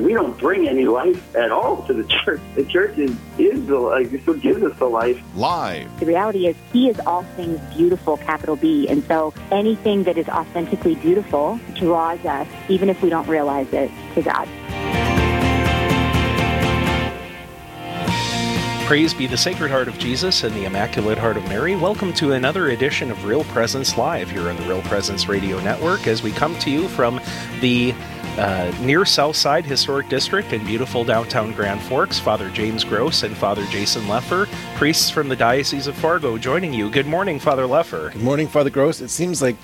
We don't bring any life at all to the church. The church is, is the life. It's what gives us the life. Live. The reality is, He is all things beautiful, capital B. And so anything that is authentically beautiful draws us, even if we don't realize it, to God. Praise be the Sacred Heart of Jesus and the Immaculate Heart of Mary. Welcome to another edition of Real Presence Live here on the Real Presence Radio Network as we come to you from the uh, near Southside Historic District in beautiful downtown Grand Forks. Father James Gross and Father Jason Lefor, priests from the Diocese of Fargo, joining you. Good morning, Father Lefor. Good morning, Father Gross. It seems like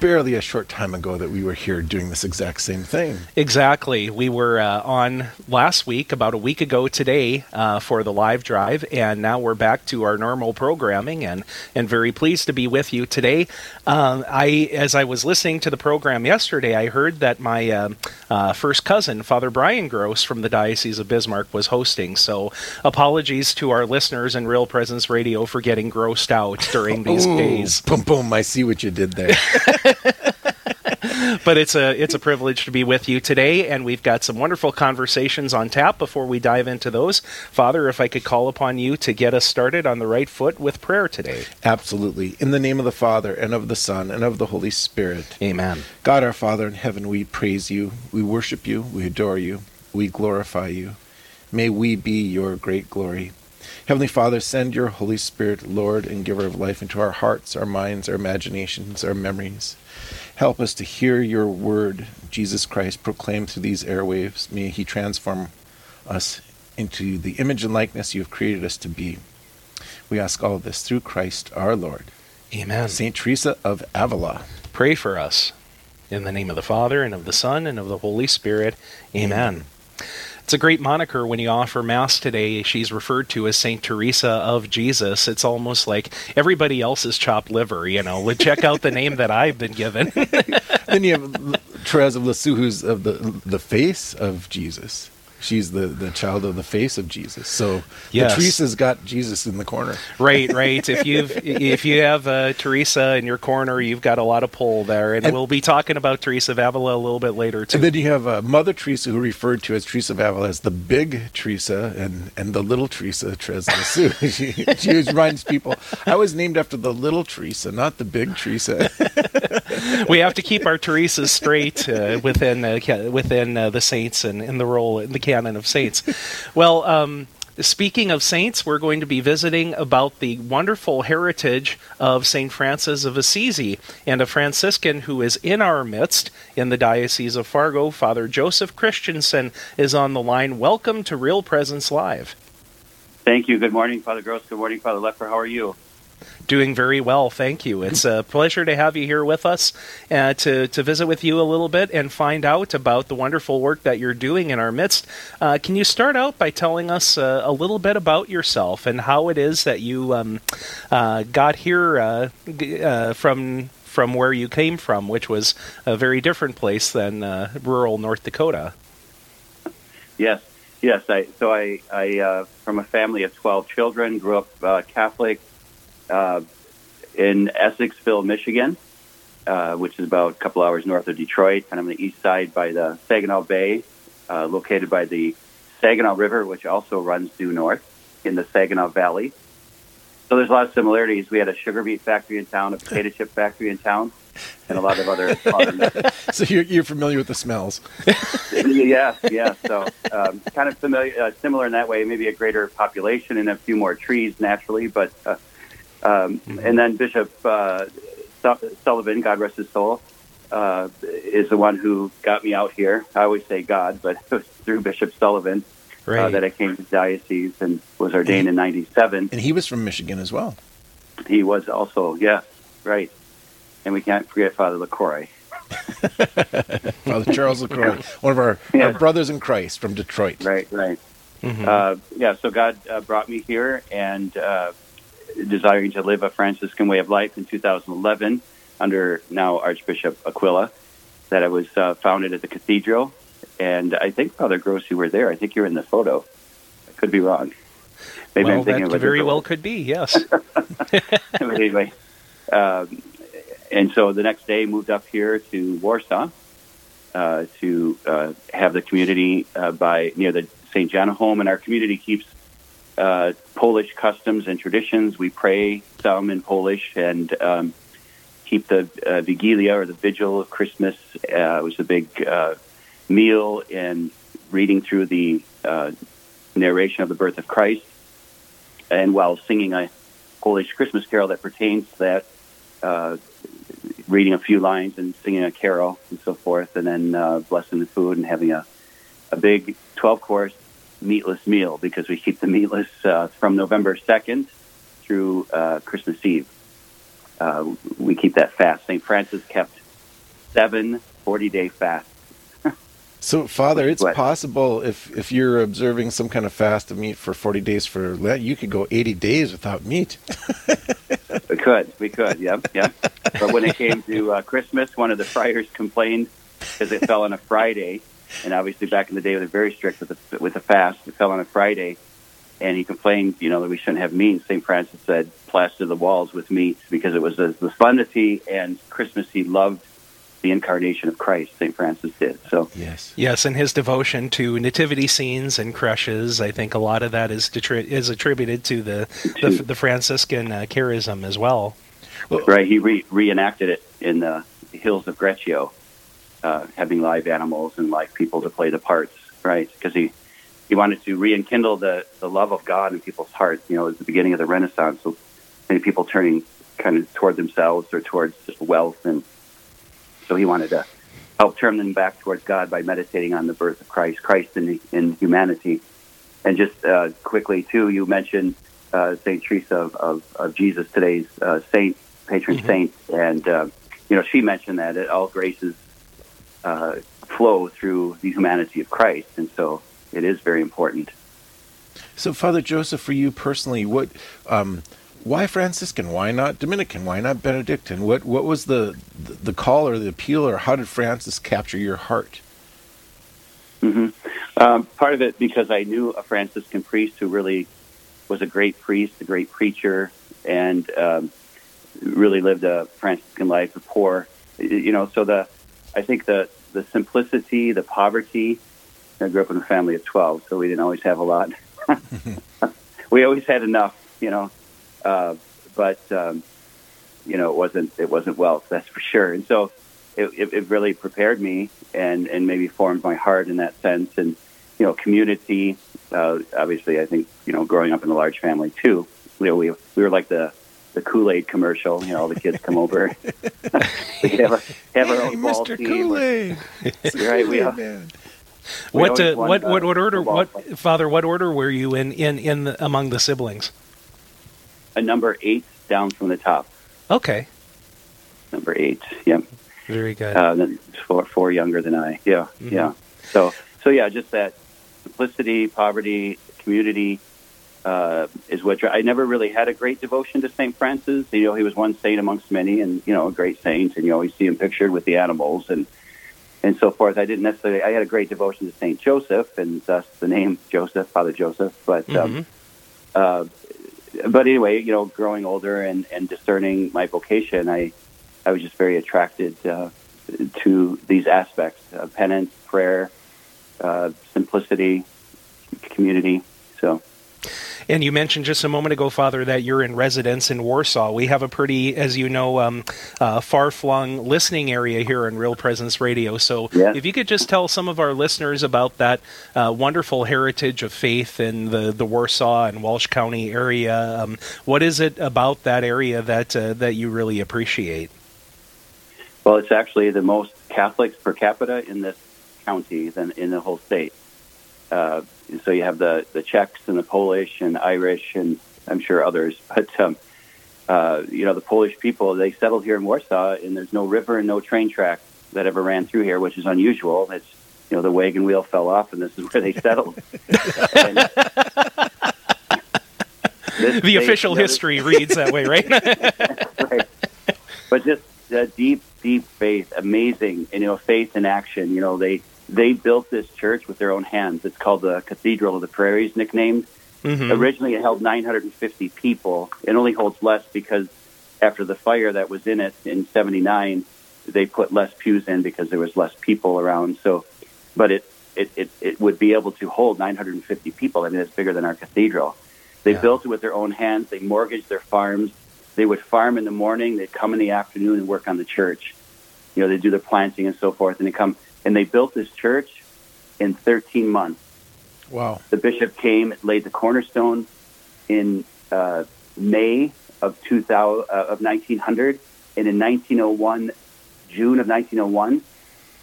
barely a short time ago that we were here doing this exact same thing. Exactly. We were uh, on last week, about a week ago today, uh, for the live drive, and now we're back to our normal programming, and and very pleased to be with you today. Um, I, as I was listening to the program yesterday, I heard that my uh, uh, first cousin, Father Brian Gross from the Diocese of Bismarck, was hosting. So apologies to our listeners and Real Presence Radio for getting grossed out during these Ooh, days. Boom, boom! I see what you did there. but it's a it's a privilege to be with you today, and we've got some wonderful conversations on tap. Before we dive into those, Father, if I could call upon you to get us started on the right foot with prayer today. Absolutely. In the name of the Father and of the Son and of the Holy Spirit. Amen. God, our Father in heaven, we praise you, we worship you, we adore you, we glorify you. May we be your great glory. Heavenly Father, send your Holy Spirit, Lord and giver of life, into our hearts, our minds, our imaginations, our memories. Help us to hear your word, Jesus Christ, proclaimed through these airwaves. May he transform us into the image and likeness you have created us to be. We ask all this through Christ our Lord. Amen. St. Teresa of Avila. Pray for us. In the name of the Father, and of the Son, and of the Holy Spirit. Amen. It's a great moniker when you offer Mass today. She's referred to as St. Teresa of Jesus. It's almost like everybody else's chopped liver, you know. Check out the name that I've been given. then you have Therese of Lisieux, who's of the, the face of Jesus. She's the, the child of the face of Jesus. So Yes. the Teresa's got Jesus in the corner. right, right. If you've if you have uh, Teresa in your corner, you've got a lot of pull there, and, And- we'll be talking about Teresa of Avila a little bit later too. And then you have uh, Mother Teresa, who referred to as Teresa of Avila as the big Teresa and, and the little Teresa, of Lisieux. she, she reminds people, I was named after the little Teresa, not the big Teresa. we have to keep our Teresas straight uh, within uh, within uh, the saints and in the role in the canon of saints. Well, um, speaking of saints, we're going to be visiting about the wonderful heritage of Saint Francis of Assisi and a Franciscan who is in our midst in the Diocese of Fargo. Father Joseph Christensen is on the line. Welcome to Real Presence Live. Thank you. Good morning, Father Gross. Good morning, Father Lefor. How are you? Doing very well, thank you. It's a pleasure to have you here with us uh, to to visit with you a little bit and find out about the wonderful work that you're doing in our midst. Uh, can you start out by telling us uh, a little bit about yourself and how it is that you um, uh, got here uh, from from where you came from, which was a very different place than rural North Dakota? Yes, yes. I so I I uh, from a family of twelve children, grew up uh, Catholic uh, in Essexville, Michigan, uh, which is about a couple hours north of Detroit, kind of on the east side by the Saginaw Bay, uh, located by the Saginaw River, which also runs due north in the Saginaw Valley. So there's a lot of similarities. We had a sugar beet factory in town, a potato chip factory in town, and a lot of other. so you're, you're familiar with the smells. yeah, yeah. So um, kind of familiar, uh, similar in that way. Maybe a greater population and a few more trees naturally, but uh, um, and then Bishop uh, Sullivan, God rest his soul, uh, is the one who got me out here. I always say God, but it was through Bishop Sullivan uh, that I came to the diocese and was ordained in '97. And he was from Michigan as well. He was also, yes, right. And we can't forget Father LaCroix. Father Charles LaCroix, one of our, Yeah. our brothers in Christ from Detroit. Right, right. Mhm. Uh, yeah, so God uh, brought me here and uh, desiring to live a Franciscan way of life in 2011 under now Archbishop Aquila, that it was uh, founded at the cathedral and I think Father Gross, you were there. I think you're in the photo. I could be wrong. Maybe well, I'm thinking that very well one. could be. Yes. But anyway, um, and so the next day moved up here to Warsaw uh, to uh, have the community uh, by near the St. John home, and our community keeps uh, Polish customs and traditions. We pray some in Polish and um, keep the uh, Vigilia or the Vigil of Christmas. Uh, it was a big uh, meal and reading through the uh, narration of the birth of Christ, and while singing a Polish Christmas carol that pertains to that, uh, reading a few lines and singing a carol and so forth, and then uh, blessing the food and having a, a big 12 course meatless meal because we keep the meatless uh, from November 2nd through uh, Christmas Eve. Uh, we keep that fast. St. Francis kept seven 40 day fasts. So, Father, it's What? possible if if you're observing some kind of fast of meat for 40 days for Lent, you could go 80 days without meat. We could, we could, yeah, yeah. But when it came to uh, Christmas, one of the friars complained because it fell on a Friday, and obviously back in the day they were very strict with the with the fast. It fell on a Friday, and he complained, you know, that we shouldn't have meat. St. Francis said, plaster the walls with meat because it was the, the solemnity and Christmas. He loved the incarnation of Christ. St. Francis did so. Yes. Yes, and his devotion to nativity scenes and creches, I think a lot of that is detri- is attributed to the the, the Franciscan uh, charism as well. Right, he re- reenacted it in the hills of Greccio, uh, having live animals and live people to play the parts. Right, because he he wanted to rekindle the the love of God in people's hearts. You know, at the beginning of the Renaissance, so many people turning kind of toward themselves or towards just wealth, and so he wanted to help turn them back towards God by meditating on the birth of Christ, Christ in in humanity. And just uh, quickly too, you mentioned uh, Saint Teresa of, of, of Jesus, today's uh, saint, patron saint, and uh, you know she mentioned that it, all graces uh, flow through the humanity of Christ, and so it is very important. So, Father Joseph, for you personally, what, um, why Franciscan? Why not Dominican? Why not Benedictine? What what was the the call or the appeal, or how did Francis capture your heart? hmm Um, part of it because I knew a Franciscan priest who really was a great priest, a great preacher, and um, really lived a Franciscan life, a poor, you know. So the, I think the the simplicity, the poverty. I grew up in a family of twelve, so we didn't always have a lot. we always had enough, you know, uh, but um, you know, it wasn't it wasn't wealth, that's for sure. And so it, it, it really prepared me and and maybe formed my heart in that sense. And you know, community. Uh, obviously, I think you know, growing up in a large family too. You know, we we were like the the Kool Aid commercial. You know, all the kids come over. we have, a, have our Hey, own ball Mr. team. Kool-Aid. Right, we Kool-Aid are. Man. We What uh, what what what order football. what Father what order were you in in in the, among the siblings? A number eight down from the top. Okay, Number eight. Yeah. very good. uh, then four, four younger than I. Yeah, Mhm. yeah. So, so yeah, just that simplicity, poverty, community uh, is what I never really had a great devotion to Saint Francis. You know, he was one saint amongst many, and you know, a great saint, and you always see him pictured with the animals and and so forth. I didn't necessarily. I had a great devotion to Saint Joseph, and thus the name Joseph, Father Joseph. But um, Mhm. uh, but anyway, you know, growing older and, and discerning my vocation, I I was just very attracted uh, to these aspects: uh, penance, prayer, uh, simplicity, community. So And you mentioned just a moment ago, Father, that you're in residence in Warsaw. We have a pretty, as you know, um, uh, far-flung listening area here in Real Presence Radio. So, Yes. if you could just tell some of our listeners about that uh, wonderful heritage of faith in the, the Warsaw and Walsh County area, um, what is it about that area that uh, that you really appreciate? Well, it's actually the most Catholics per capita in this county than in the whole state. So you have the, the Czechs and the Polish and Irish and I'm sure others, but um, uh, you know the Polish people they settled here in Warsaw and there's no river and no train track that ever ran through here, which is unusual. It's you know the wagon wheel fell off and this is where they settled. And this- The they- official you know, history reads that way, right? right. But just uh, deep, deep faith, amazing, and you know, faith in action. You know, they they built this church with their own hands. It's called the Cathedral of the Prairies, nicknamed. Mhm. Originally, it held 950 people. It only holds less because after the fire that was in it in '79, they put less pews in because there was less people around. So, but it it, it, it would be able to hold 950 people. I mean, it's bigger than our cathedral. They Yeah. built it with their own hands. They mortgaged their farms. They would farm in the morning. They'd come in the afternoon and work on the church. You know, they do the planting and so forth. And they come and they built this church in 13 months. Wow. The bishop came, laid the cornerstone in uh, May of 2000 uh, of 1900, and in 1901, June of 1901,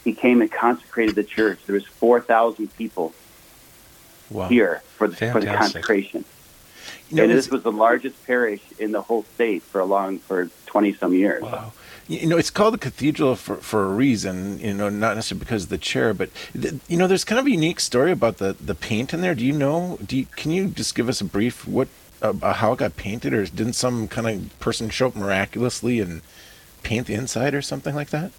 he came and consecrated the church. There was 4,000 people Wow. here for the, for the consecration. You know, and this was the largest parish in the whole state for a long for 20 some years. Wow. You know, it's called the cathedral for, for a reason, you know, not necessarily because of the chair, but, you know, there's kind of a unique story about the, the paint in there. Do you know, do you, can you just give us a brief, what, uh, how it got painted, or didn't some kind of person show up miraculously and paint the inside or something like that?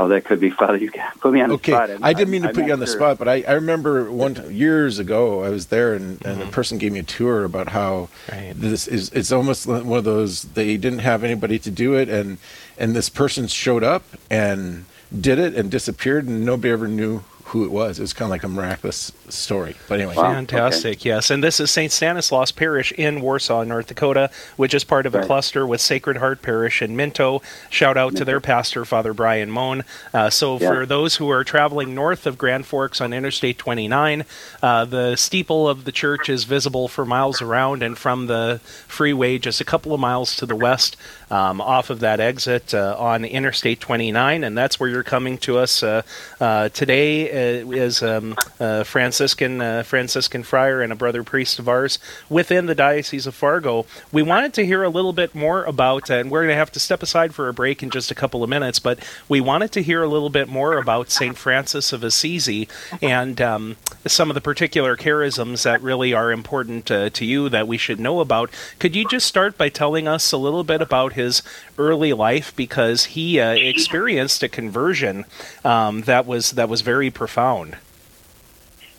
Oh, that could be Father. You can put me on Okay, the spot. I'm- I didn't mean to I'm put you not on the sure. spot, but I, I remember one t- years ago I was there and, and Mm-hmm. a person gave me a tour about how Right. this is it's almost one of those they didn't have anybody to do it and and this person showed up and did it and disappeared and nobody ever knew who it was. It was kind of like a miraculous story. But anyway, Wow. Fantastic, yes. And this is St. Stanislaus Parish in Warsaw, North Dakota, which is part of a cluster with Sacred Heart Parish in Minto. Shout out to their pastor, Father Brian Moen. Uh, so, Yeah. for those who are traveling north of Grand Forks on Interstate 29, uh, the steeple of the church is visible for miles around, and from the freeway, just a couple of miles to the west, um, off of that exit uh, on Interstate 29, and that's where you're coming to us uh, uh, today. Uh, is um, uh, Franciscan uh, Franciscan friar and a brother priest of ours within the Diocese of Fargo. We wanted to hear a little bit more about, and we're going to have to step aside for a break in just a couple of minutes, but we wanted to hear a little bit more about Saint Francis of Assisi and um, some of the particular charisms that really are important to you that we should know about. Could you just start by telling us a little bit about early life because he uh, experienced a conversion um, that was that was very profound.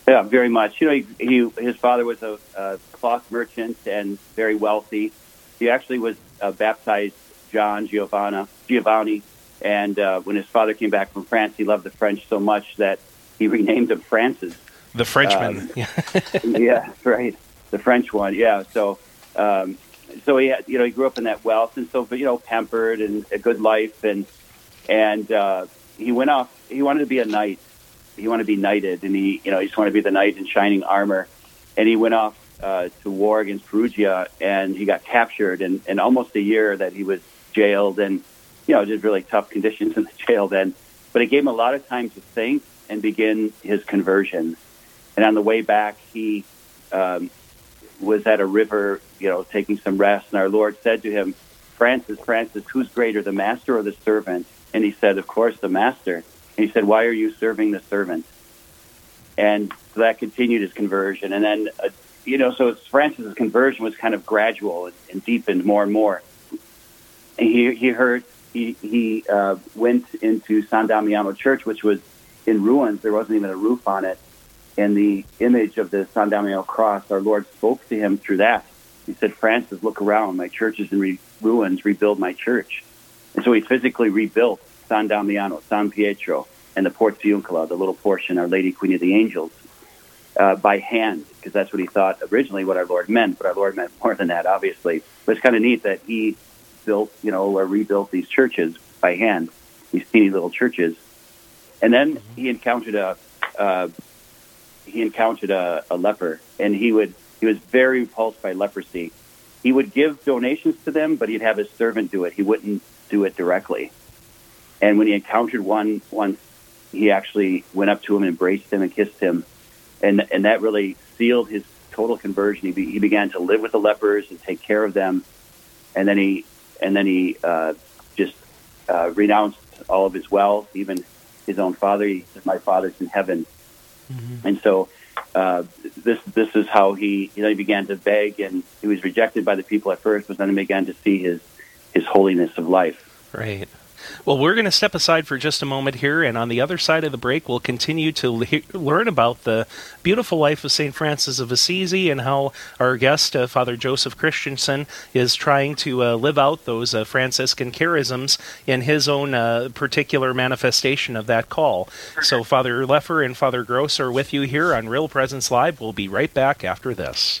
Yeah, very much. You know, he, he his father was a, a cloth merchant and very wealthy. He actually was uh, baptized John Giovanna Giovanni, and uh, when his father came back from France, he loved the French so much that he renamed him Francis. The Frenchman. yeah, right. The French one. Yeah. So, um, so he had, you know, he grew up in that wealth, and so, you know, pampered and a good life, and and uh, he went off. He wanted to be a knight. He wanted to be knighted, and he, you know, he just wanted to be the knight in shining armor. And he went off uh, to war against Perugia, and he got captured. And, and almost a year that he was jailed, and you know, just really tough conditions in the jail then. But it gave him a lot of time to think and begin his conversion. And on the way back, he um, was at a river, you know, taking some rest. And our Lord said to him, Francis, Francis, who's greater, the master or the servant? And he said, Of course, the master. And he said, Why are you serving the servant? And so that continued his conversion. And then, uh, you know, so Francis's conversion was kind of gradual and, and deepened more and more. And he, he heard, he, he uh, went into San Damiano Church, which was in ruins. There wasn't even a roof on it. And the image of the San Damiano cross, our Lord spoke to him through that. He said, Francis, look around. My church is in re- ruins. Rebuild my church. And so he physically rebuilt San Damiano, San Pietro, and the Portiuncula, the little portion, Our Lady Queen of the Angels, uh, by hand, because that's what he thought originally what our Lord meant. But our Lord meant more than that, obviously. But it's kind of neat that he built, you know, or rebuilt these churches by hand, these teeny little churches. And then he encountered a uh, he encountered a, a leper, and he would he was very repulsed by leprosy. He would give donations to them, but he'd have his servant do it. He wouldn't do it directly. And when he encountered one once, he actually went up to him, embraced him, and kissed him, and and that really sealed his total conversion. He, be, he began to live with the lepers and take care of them, and then he and then he uh, just uh, renounced all of his wealth, even his own father. He said, "My father's in heaven." And so uh, this this is how he you know he began to beg, and he was rejected by the people at first, but then he began to see his his holiness of life. Right. Well, we're going to step aside for just a moment here, and on the other side of the break, we'll continue to le- learn about the beautiful life of St. Francis of Assisi and how our guest, uh, Father Joseph Christensen, is trying to uh, live out those uh, Franciscan charisms in his own uh, particular manifestation of that call. So, Father Lefor and Father Gross are with you here on Real Presence Live. We'll be right back after this.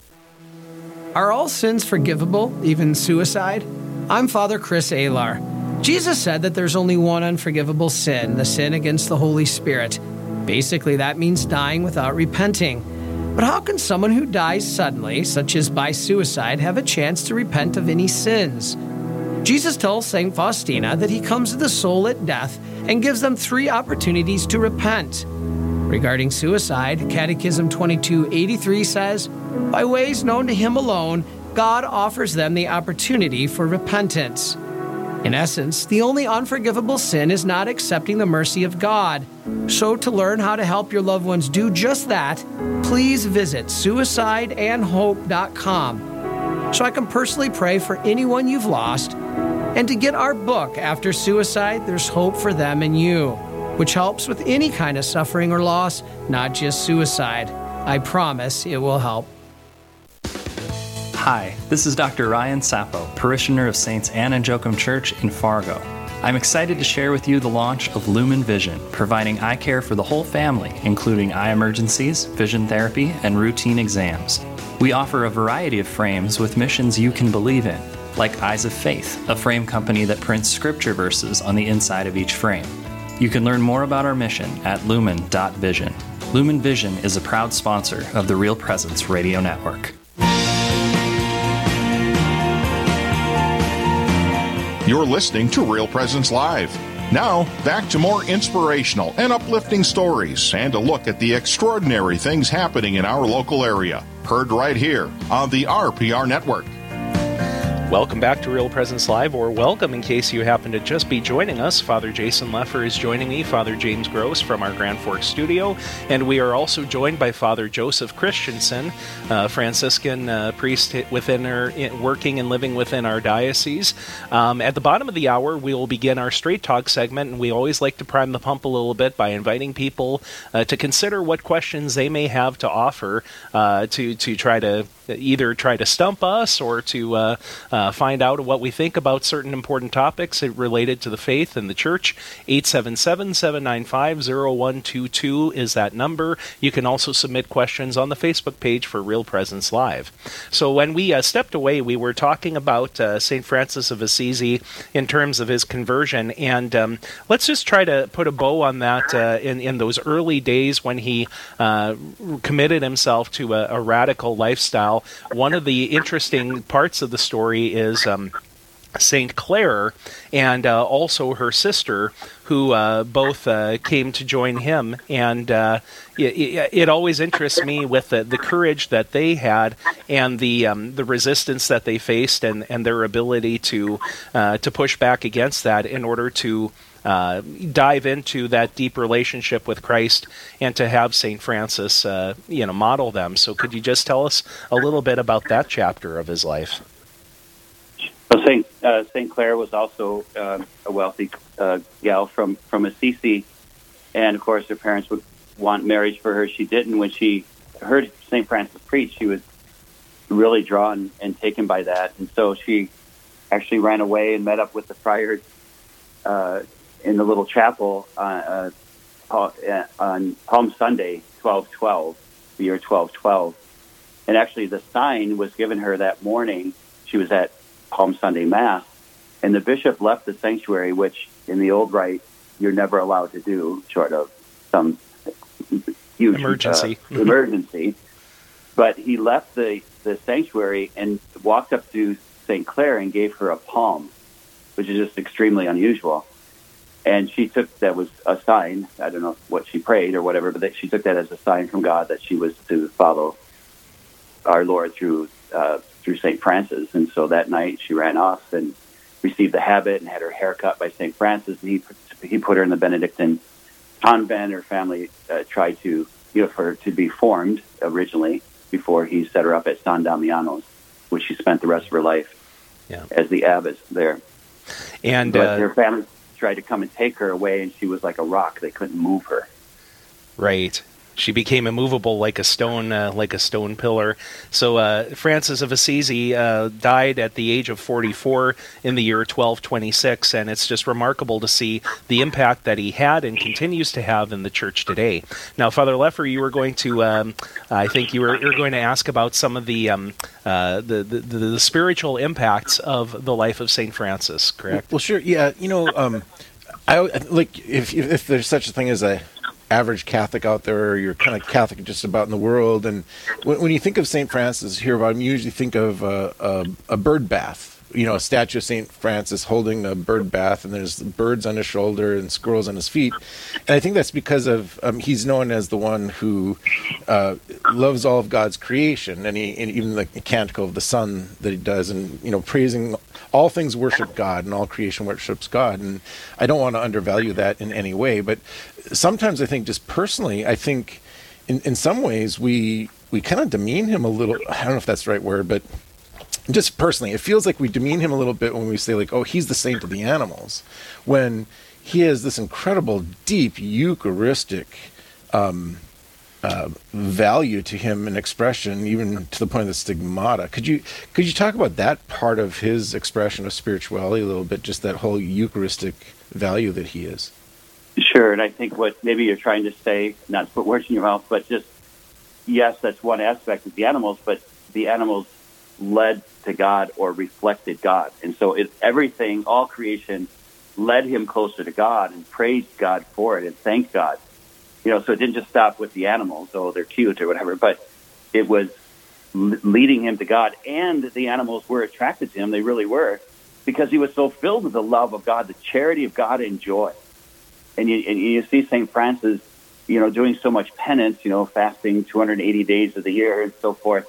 Are all sins forgivable, even suicide? I'm Father Chris Alar. Jesus said that there's only one unforgivable sin, the sin against the Holy Spirit. Basically, that means dying without repenting. But how can someone who dies suddenly, such as by suicide, have a chance to repent of any sins? Jesus tells St. Faustina that he comes to the soul at death and gives them three opportunities to repent. Regarding suicide, Catechism 2283 says, By ways known to him alone, God offers them the opportunity for repentance. In essence, the only unforgivable sin is not accepting the mercy of God. So, to learn how to help your loved ones do just that, please visit suicideandhope.com so I can personally pray for anyone you've lost and to get our book, After Suicide, There's Hope for Them and You which helps with any kind of suffering or loss, not just suicide. I promise it will help. Hi, this is Dr. Ryan Sappo, parishioner of Saints Anne and Joachim Church in Fargo. I'm excited to share with you the launch of Lumen Vision, providing eye care for the whole family, including eye emergencies, vision therapy, and routine exams. We offer a variety of frames with missions you can believe in, like Eyes of Faith, a frame company that prints scripture verses on the inside of each frame. You can learn more about our mission at lumen.vision. Lumen Vision is a proud sponsor of the Real Presence Radio Network. You're listening to Real Presence Live. Now, back to more inspirational and uplifting stories and a look at the extraordinary things happening in our local area. Heard right here on the RPR Network. Welcome back to Real Presence Live, or welcome in case you happen to just be joining us. Father Jason Lefor is joining me, Father James Gross from our Grand Forks studio, and we are also joined by Father Joseph Christensen, uh, Franciscan uh, priest within our working and living within our diocese. Um, at the bottom of the hour, we will begin our Straight Talk segment, and we always like to prime the pump a little bit by inviting people uh, to consider what questions they may have to offer uh, to to try to either try to stump us or to uh, find out what we think about certain important topics related to the faith and the church. 877 795 0122 is that number. You can also submit questions on the Facebook page for Real Presence Live. So when we uh, stepped away, we were talking about uh, St. Francis of Assisi in terms of his conversion. And um, let's just try to put a bow on that uh, in, in those early days when he uh, committed himself to a, a radical lifestyle one of the interesting parts of the story is. Um, Saint Clare and uh, also her sister, who uh, both uh, came to join him, and uh, it, it, always interests me with the, the courage that they had and the um, the resistance that they faced, and, and their ability to uh, to push back against that in order to uh, dive into that deep relationship with Christ and to have St. Francis, you know, model them. So, could you just tell us a little bit about that chapter of his life? Well, Saint uh, Saint Clare was also uh, a wealthy uh, gal from from Assisi, and of course, her parents would want marriage for her. She didn't. When she heard Saint Francis preach, she was really drawn and taken by that, and so she actually ran away and met up with the friars uh, in the little chapel uh, uh, on Palm Sunday, twelve twelve, the year twelve twelve, and actually the sign was given her that morning. She was at Palm Sunday Mass, And the bishop left the sanctuary, which in the old rite you're never allowed to do, short of some huge Emergency. uh, emergency. But he left the, the sanctuary and walked up to St. Clare and gave her a palm, which is just extremely unusual. And she took that was a sign. I don't know what she prayed or whatever, but that she took that as a sign from God that she was to follow our Lord through uh, through St. Francis. And so that night she ran off and received the habit and had her hair cut by St. Francis. And he he put her in the Benedictine convent. Her family uh, tried to you know for her to be formed originally before he set her up at San Damiano's, which she spent the rest of her life Yeah. as the abbess there. And but uh, her family tried to come and take her away, and she was like a rock. They couldn't move her. Right. She became immovable like a stone, uh, like a stone pillar. So uh, Francis of Assisi uh, died at the age of 44 in the year 1226, and it's just remarkable to see the impact that he had and continues to have in the church today. Now, Father Lefor, you were going to, um, I think you were, you were going to ask about some of the, um, uh, the, the the spiritual impacts of the life of Saint Francis. Correct? Well, sure. Yeah, you know, um, I like if if there's such a thing as a average Catholic out there, you're kind of Catholic just about in the world, and when, when you think of Saint Francis, here you usually think of uh, a, a bird bath. You know, a statue of Saint Francis holding a bird bath, and there's birds on his shoulder and squirrels on his feet. And I think that's because of um, he's known as the one who uh, loves all of God's creation, and he and even the canticle of the sun that he does, and you know, praising all things worship God, and all creation worships God. And I don't want to undervalue that in any way, but sometimes I think, just personally, I think in in some ways we we kind of demean him a little. I don't know if that's the right word, but just personally, it feels like we demean him a little bit when we say like, "Oh, he's the saint of the animals," when he has this incredible, deep Eucharistic um, uh, value to him and expression, even to the point of the stigmata. Could you could you talk about that part of his expression of spirituality a little bit? Just that whole Eucharistic value that he is. Sure, and I think what maybe you're trying to say, not to put words in your mouth, but just yes, that's one aspect of the animals, but the animals led to God or reflected God, and so it, everything, all creation, led him closer to God and praised God for it and thanked God. You know, so it didn't just stop with the animals, oh, they're cute or whatever, but it was leading him to God, and the animals were attracted to him. They really were, because he was so filled with the love of God, the charity of God, and joy. And you, and you see St. Francis, you know, doing so much penance, you know, fasting 280 days of the year and so forth.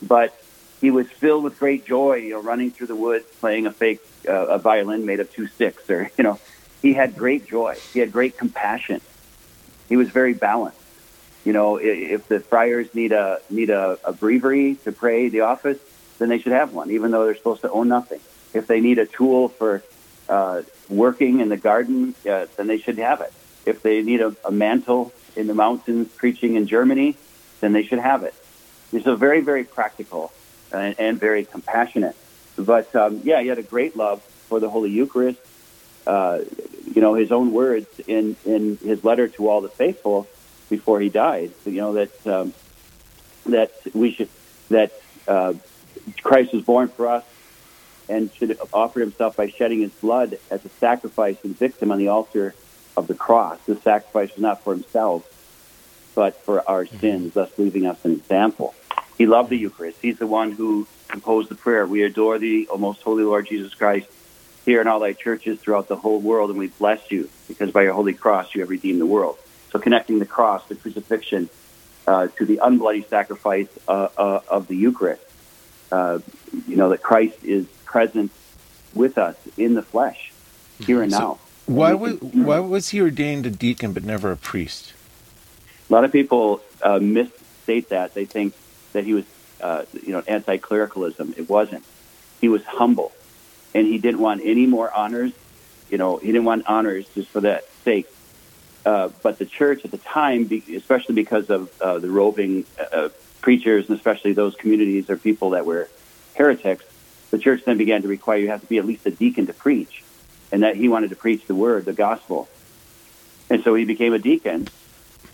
But he was filled with great joy, you know, running through the woods, playing a fake uh, a violin made of two sticks, or you know, he had great joy. He had great compassion. He was very balanced. You know, if the friars need a need a, a breviary to pray the office, then they should have one, even though they're supposed to own nothing. If they need a tool for uh, working in the garden, uh, then they should have it. If they need a, a mantle in the mountains preaching in Germany, then they should have it. He's so very, very practical and, and very compassionate. But um, yeah, he had a great love for the Holy Eucharist. Uh, you know, his own words in, in his letter to all the faithful before he died. You know that um, that we should that uh, Christ was born for us and should have offered himself by shedding his blood as a sacrifice and victim on the altar of the cross. The sacrifice was not for himself, but for our sins, thus leaving us an example. He loved the Eucharist. He's the one who composed the prayer. We adore thee, O most holy Lord Jesus Christ, here in all thy churches throughout the whole world, and we bless you because by your holy cross you have redeemed the world. So connecting the cross, the crucifixion, uh, to the unbloody sacrifice uh, uh, of the Eucharist. Uh, you know that Christ is present with us in the flesh, here and now. Why was why was he ordained a deacon but never a priest? A lot of people uh, misstate that. They think that he was, uh, you know, anti-clericalism. It wasn't. He was humble, and he didn't want any more honors. You know, he didn't want honors just for that sake. Uh, but the church at the time, especially because of uh, the roving uh, preachers, and especially those communities or people that were heretics, the church then began to require you have to be at least a deacon to preach, and that he wanted to preach the word, the gospel. And so he became a deacon,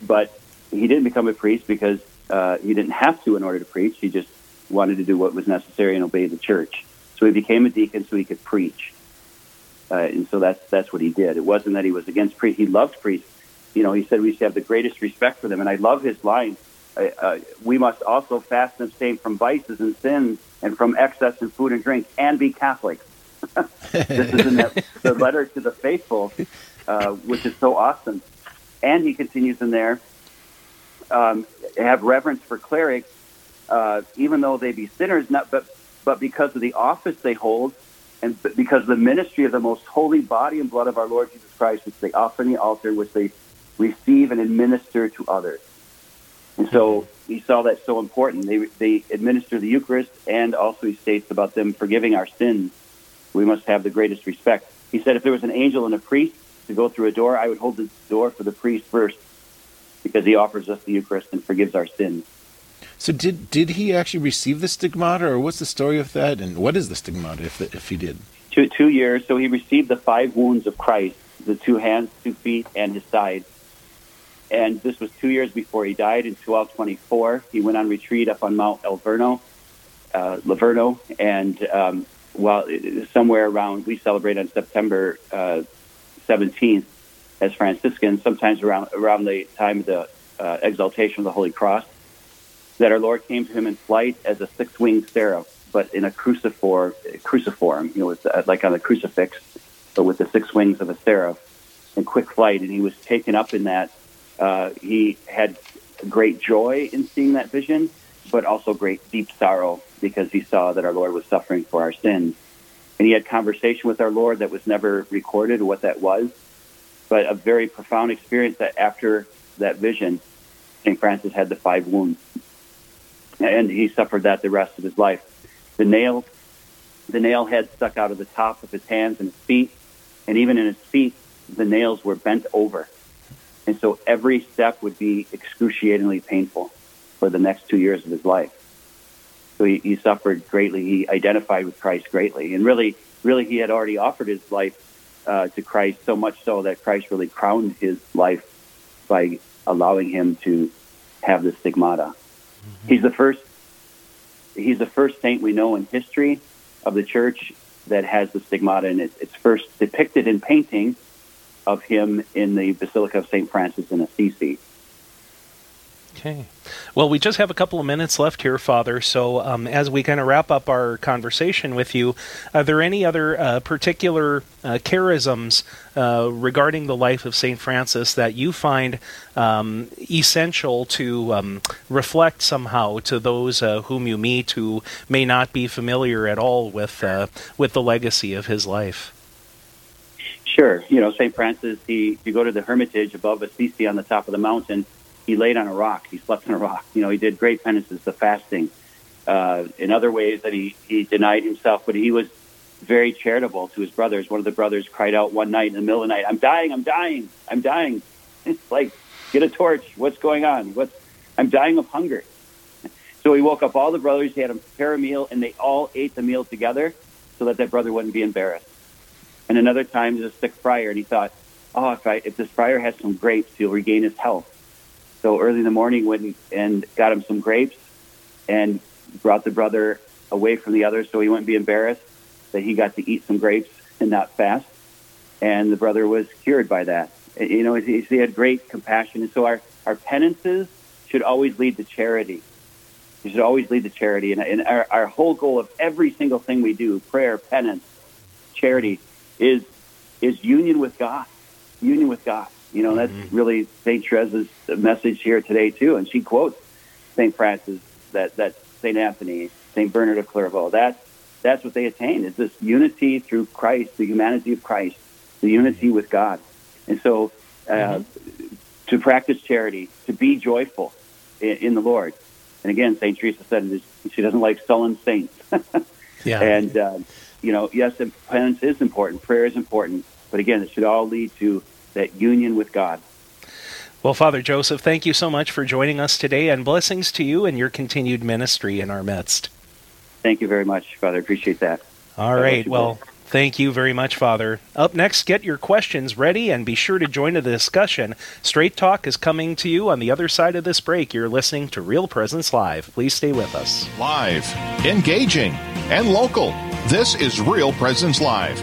but he didn't become a priest because uh, he didn't have to in order to preach. He just wanted to do what was necessary and obey the church. So he became a deacon so he could preach. uh, and so that's that's what he did. It wasn't that he was against priests; he loved priests. You know, he said we should have the greatest respect for them, and I love his line. Uh, we must also fast and abstain from vices and sins and from excess in food and drink, and be Catholics. this is in the, the letter to the faithful, uh, which is so awesome. And he continues in there, um, have reverence for clerics, uh, even though they be sinners, not but but because of the office they hold, and because of the ministry of the most holy body and blood of our Lord Jesus Christ, which they offer in the altar, which they receive and administer to others. And so he saw that so important. They they administer the Eucharist, and also he states about them forgiving our sins. We must have the greatest respect. He said, if there was an angel and a priest to go through a door, I would hold the door for the priest first, because he offers us the Eucharist and forgives our sins. So did did he actually receive the stigmata, or what's the story of that, and what is the stigmata if if he did? Two two years. So he received the five wounds of Christ: the two hands, two feet, and his side. And this was two years before he died in 1224. He went on retreat up on Mount Alverno, uh, Laverno, and um, while somewhere around, we celebrate on September uh, 17th as Franciscans, sometimes around around the time of the uh, exaltation of the Holy Cross, that our Lord came to him in flight as a six-winged seraph, but in a cruciform, cruciform, you know, with, uh, like on a crucifix, but with the six wings of a seraph, in quick flight, and he was taken up in that uh, he had great joy in seeing that vision, but also great deep sorrow because he saw that our Lord was suffering for our sins. And he had conversation with our Lord that was never recorded what that was, but a very profound experience that after that vision, St. Francis had the five wounds. And he suffered that the rest of his life. The nail, the nail head stuck out of the top of his hands and his feet, and even in his feet, the nails were bent over and so every step would be excruciatingly painful for the next two years of his life. So he, he suffered greatly. He identified with Christ greatly. And really, really, he had already offered his life uh, to Christ so much so that Christ really crowned his life by allowing him to have the stigmata. Mm-hmm. He's the first. He's the first saint we know in history of the church that has the stigmata, and it, it's first depicted in painting of him in the Basilica of St. Francis in Assisi. Okay. Well, we just have a couple of minutes left here, Father. So, um, as we kind of wrap up our conversation with you, are there any other uh, particular uh, charisms uh, regarding the life of St. Francis that you find um, essential to um, reflect somehow to those uh, whom you meet who may not be familiar at all with, uh, with the legacy of his life? Sure. You know, St. Francis, he, you go to the Hermitage above Assisi on the top of the mountain, he laid on a rock. He slept on a rock. You know, he did great penances, the fasting. Uh, in other ways that he, he denied himself, but he was very charitable to his brothers. One of the brothers cried out one night in the middle of the night, I'm dying, I'm dying, I'm dying. It's like, get a torch. What's going on? What's, I'm dying of hunger. So he woke up all the brothers. He had them prepare a meal, and they all ate the meal together so that that brother wouldn't be embarrassed. And another time, there's a sick friar, and he thought, oh, if, I, if this friar has some grapes, he'll regain his health. So early in the morning, went and got him some grapes, and brought the brother away from the others, so he wouldn't be embarrassed that he got to eat some grapes and not fast. And the brother was cured by that. Uh, you know, he, had great compassion, and so our our penances should always lead to charity. It should always lead to charity, and, and our, our whole goal of every single thing we do, prayer, penance, charity, is is union with God, union with God. You know, that's mm-hmm. really Saint Teresa's message here today too, and she quotes Saint Francis that that Saint Anthony, Saint Bernard of Clairvaux. That's that's what they attain is this unity through Christ, the humanity of Christ, the unity mm-hmm. with God, and so uh, mm-hmm. to practice charity, to be joyful in, in the Lord. And again, Saint Teresa said she doesn't like sullen saints. yeah, and. Uh, you know, yes, penance is important, prayer is important, but again, it should all lead to that union with God. Well, Father Joseph, thank you so much for joining us today, and blessings to you and your continued ministry in our midst. Thank you very much, Father. Appreciate that. All God right. Well, thank you very much, Father. Up next, get your questions ready and be sure to join the discussion. Straight Talk is coming to you on the other side of this break. You're listening to Real Presence Live. Please stay with us. Live, engaging, and local. This is Real Presence Live.